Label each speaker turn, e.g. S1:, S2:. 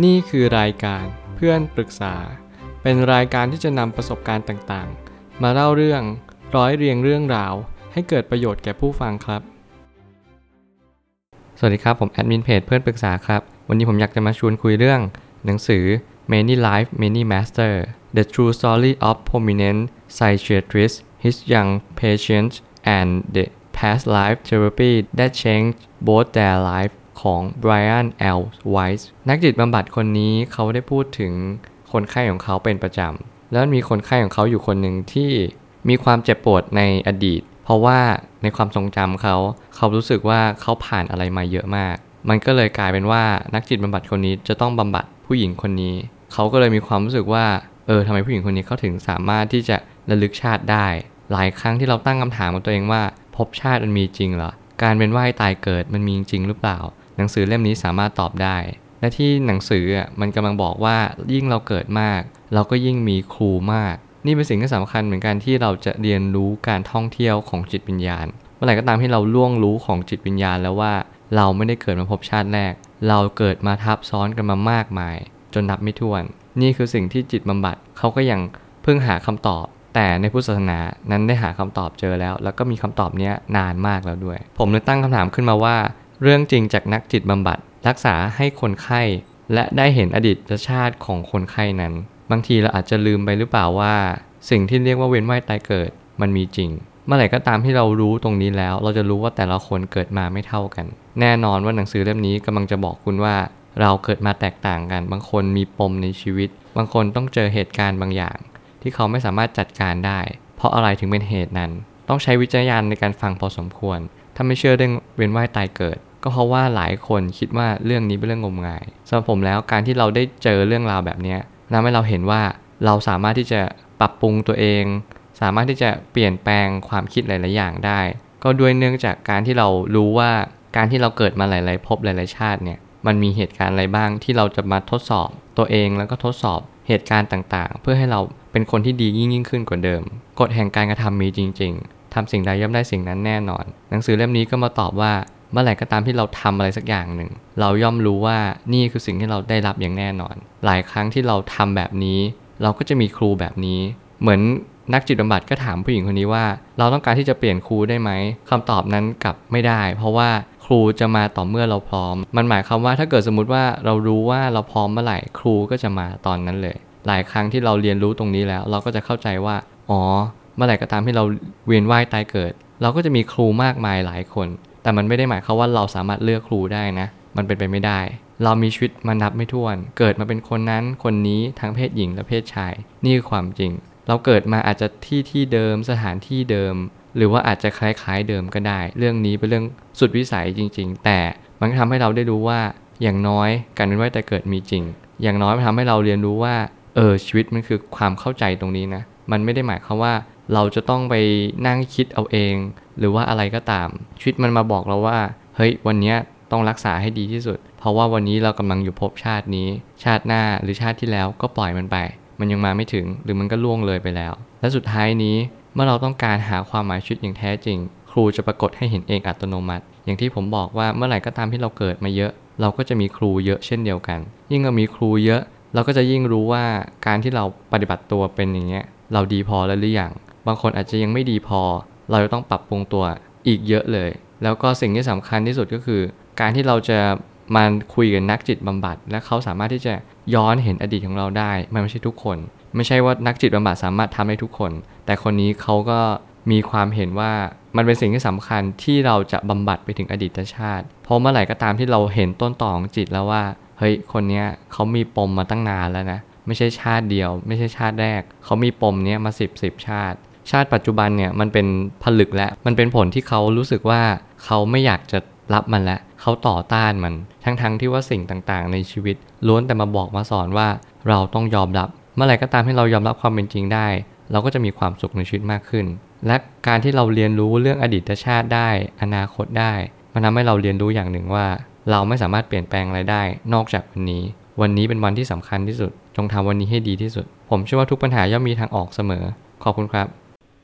S1: นี่คือรายการเพื่อนปรึกษา เป็นรายการที่จะนำประสบการณ์ต่างๆ มาเล่าเรื่องร้อยเรียงเรื่องราว ให้เกิดประโยชน์แก่ผู้ฟังครับ สวัสดีครับ ผมแอดมินเพจเพื่อนปรึกษาครับ วันนี้ผมอยากจะมาชวนคุยเรื่อง หนังสือ Many Life Many Master The True Story of Prominent Psychiatrist His Young Patients and the Past Life Therapy That Changed Both Their Life ของ Brian L. Weiss นักจิตบำบัดคนนี้เขาได้พูดถึงคนไข้ของเขาเป็นประจำ แล้วมีคนไข้ของเขาอยู่คนหนึ่งที่มีความเจ็บปวดในอดีต เพราะว่าในความทรงจำเขา เขารู้สึกว่าเขาผ่านอะไรมาเยอะมาก มันก็เลยกลายเป็นว่านักจิตบำบัดคนนี้จะต้องบำบัดผู้หญิงคนนี้ เขาก็เลยมีความรู้สึกว่า เออทำไมผู้หญิงคนนี้เขาถึงสามารถที่จะระลึกชาติได้ หลายครั้งที่เราตั้งคำถามกับตัวเองว่าภพชาติมันมีจริงเหรอ การเป็นว่ายตายเกิดมันมีจริงหรือเปล่า นังสือเล่มนี้สามารถตอบได้ และที่หนังสืออะมันกำลังบอกว่ายิ่งเราเกิดมาก เราก็ยิ่งมีครูมาก นี่เป็นสิ่งที่สำคัญเหมือนกันที่เราจะเรียนรู้การท่องเที่ยวของจิตวิญญาณเมื่อไหร่ก็ตามที่เราล่วงรู้ของจิตวิญญาณแล้วว่าเราไม่ได้เกิดมาพบชาติแรก เราเกิดมาทับซ้อนกันมามากมาย จนนับไม่ถ้วน นี่คือสิ่งที่จิตบำบัดเขาก็ยังเพิ่งหาคำตอบ แต่ในพุทธศาสนานั้นได้หาคำตอบเจอแล้ว แล้วก็มีคำตอบนี้นานมากแล้วด้วย ผมเลยตั้งคำถามขึ้นมาว่า เรื่องจริงจากนักจิตบำบัด รักษาให้คนไข้ และได้เห็นอดีตชาติของคนไข้นั้น บางทีเราอาจจะลืมไปหรือเปล่าว่า สิ่งที่เรียกว่าเวียนว่ายตายเกิดมันมีจริง เมื่อไหร่ก็ตามที่เรารู้ตรงนี้แล้ว เราจะรู้ว่าแต่ละคนเกิดมาไม่เท่ากัน แน่นอนว่าหนังสือเล่มนี้กำลังจะบอกคุณว่า เราเกิดมาแตกต่างกัน บางคนมีปมในชีวิต บางคนต้องเจอเหตุการณ์บางอย่าง ที่เขาไม่สามารถจัดการได้ เพราะอะไรถึงเป็นเหตุนั้น ต้องใช้วิจารณญาณในการฟังพอสมควร ถ้าไม่เชื่อเรื่องเวียนว่ายตายเกิด ก็เพราะว่าหลายคนคิดว่าเรื่องนี้เป็นเรื่องงมงายสำหรับผมแล้วการที่เราได้เจอเรื่องราวแบบนี้ทำให้เราเห็นว่าเราสามารถที่จะปรับปรุงตัวเอง สามารถที่จะเปลี่ยนแปลงความคิดหลาย ๆ อย่างได้ ก็ด้วยเนื่องจากการที่เรารู้ว่าการที่เราเกิดมาหลาย ๆ ภพหลาย ๆ ชาติเนี่ยมันมีเหตุการณ์อะไรบ้างที่เราจะมาทดสอบตัวเองแล้วก็ทดสอบเหตุการณ์ต่าง ๆ เพื่อให้เราเป็นคนที่ดียิ่งยิ่งขึ้นกว่าเดิม กฎแห่งการกระทำมีจริง ๆทำสิ่งใดย่อมได้สิ่งนั้นแน่นอน หนังสือเล่มนี้ก็มาตอบว่า เมื่อไหร่ก็ตามที่เราทำอะไรสักอย่างหนึ่ง เราย่อมรู้ว่านี่คือสิ่งที่เราได้รับอย่างแน่นอน หลายครั้งที่เราทำแบบนี้ เราก็จะมีครูแบบนี้ เหมือนนักจิตบำบัดก็ถามผู้หญิงคนนี้ว่า เราต้องการที่จะเปลี่ยนครูได้ไหมคำตอบนั้นกลับไม่ได้ เพราะว่าครูจะมาต่อเมื่อเราพร้อม มันหมายความว่าถ้าเกิดสมมติว่าเรารู้ว่าเราพร้อมเมื่อไหร่ครูก็จะมาตอนนั้นเลย หลายครั้งที่เราเรียนรู้ตรงนี้แล้ว เราก็จะเข้าใจว่าอ๋อ เมื่อไหร่ก็ตามที่เราเวียนว่ายตายเกิด เราก็จะมีครูมากมายหลายคน แต่มันไม่ได้หมายความว่าเราสามารถเลือกครูได้นะ มันเป็นไปไม่ได้ เรามีชีวิตมานับไม่ถ้วน เกิดมาเป็นคนนั้นคนนี้ทั้งเพศหญิงและเพศชาย นี่คือความจริง เราเกิดมาอาจจะที่ที่เดิมสถานที่เดิม หรือว่าอาจจะคล้ายๆเดิมก็ได้ เรื่องนี้เป็นเรื่องสุดวิสัยจริง ๆ แต่มันก็ทำให้เราได้รู้ว่าอย่างน้อยการเป็นว่ายแต่เกิดมีจริง อย่างน้อยมันทำให้เราเรียนรู้ว่าเออชีวิตมันคือความเข้าใจตรงนี้นะ มันไม่ได้หมายความว่า เราจะต้องไปนั่งคิดเอาเอง หรือว่าอะไรก็ตาม ชีวิตมันมาบอกเราว่า เฮ้ย วันนี้ต้องรักษาให้ดีที่สุด เพราะว่าวันนี้เรากำลังอยู่ภพชาตินี้ ชาติหน้าหรือชาติที่แล้วก็ปล่อยมันไป มันยังมาไม่ถึงหรือมันก็ล่วงเลยไปแล้ว และสุดท้ายนี้เมื่อเราต้องการหาความหมายชีวิตอย่างแท้จริง ครูจะปรากฏให้เห็นเองอัตโนมัติ อย่างที่ผมบอกว่าเมื่อไหร่ก็ตามที่เราเกิดมาเยอะ เราก็จะมีครูเยอะเช่นเดียวกัน ยิ่งเรามีครูเยอะ เราก็จะยิ่งรู้ว่าการที่เราปฏิบัติตัวเป็นอย่างเงี้ยเราดีพอแล้วหรือยัง บางคนอาจจะยังไม่ดีพอ เราจะต้องปรับปรุงตัวอีกเยอะเลย แล้วก็สิ่งที่สำคัญที่สุดก็คือ การที่เราจะมาคุยกับนักจิตบำบัด และเขาสามารถที่จะย้อนเห็นอดีตของเราได้ มันไม่ใช่ทุกคน ไม่ใช่ว่านักจิตบำบัดสามารถทำได้ทุกคน แต่คนนี้เขาก็มีความเห็นว่ามันเป็นสิ่งที่สำคัญที่เราจะบำบัดไปถึงอดีตชาติเพราะเมื่อไหร่ก็ตามที่เราเห็นต้นต่อของจิตแล้วว่าเฮ้ยคนเนี้ยเขามีปมมาตั้งนานแล้วนะไม่ใช่ชาติเดียว ไม่ใช่ชาติแรก เขามีปมเนี้ยมาสิบสิบชาติ ชาติปัจจุบันเนี่ยมันเป็นผลึกและมันเป็นผลที่เขารู้สึกว่าเขาไม่อยากจะรับมันแล้วเขาต่อต้านมันทั้งๆทที่ว่าสิ่งต่างๆ ในชีวิต ล้วนแต่มาบอกมาสอนว่าเราต้องยอมรับ เมื่อไหร่ก็ตามที่เรายอมรับความเป็นจริงได้ เราก็จะมีความสุขในชีวิตมากขึ้น และการที่เราเรียนรู้เรื่องอดีตชาติได้ อนาคตได้มันทำให้เราเรียนรู้อย่างหนึ่งว่า เราไม่สามารถเปลี่ยนแปลงอะไรได้ นอกจากวันนี้ วันนี้เป็นวันที่สำคัญที่สุด จงทำวันนี้ให้ดีที่สุด ผมเชื่อว่าทุกปัญหาย่อมมีทางออกเสมอ ขอบคุณครับ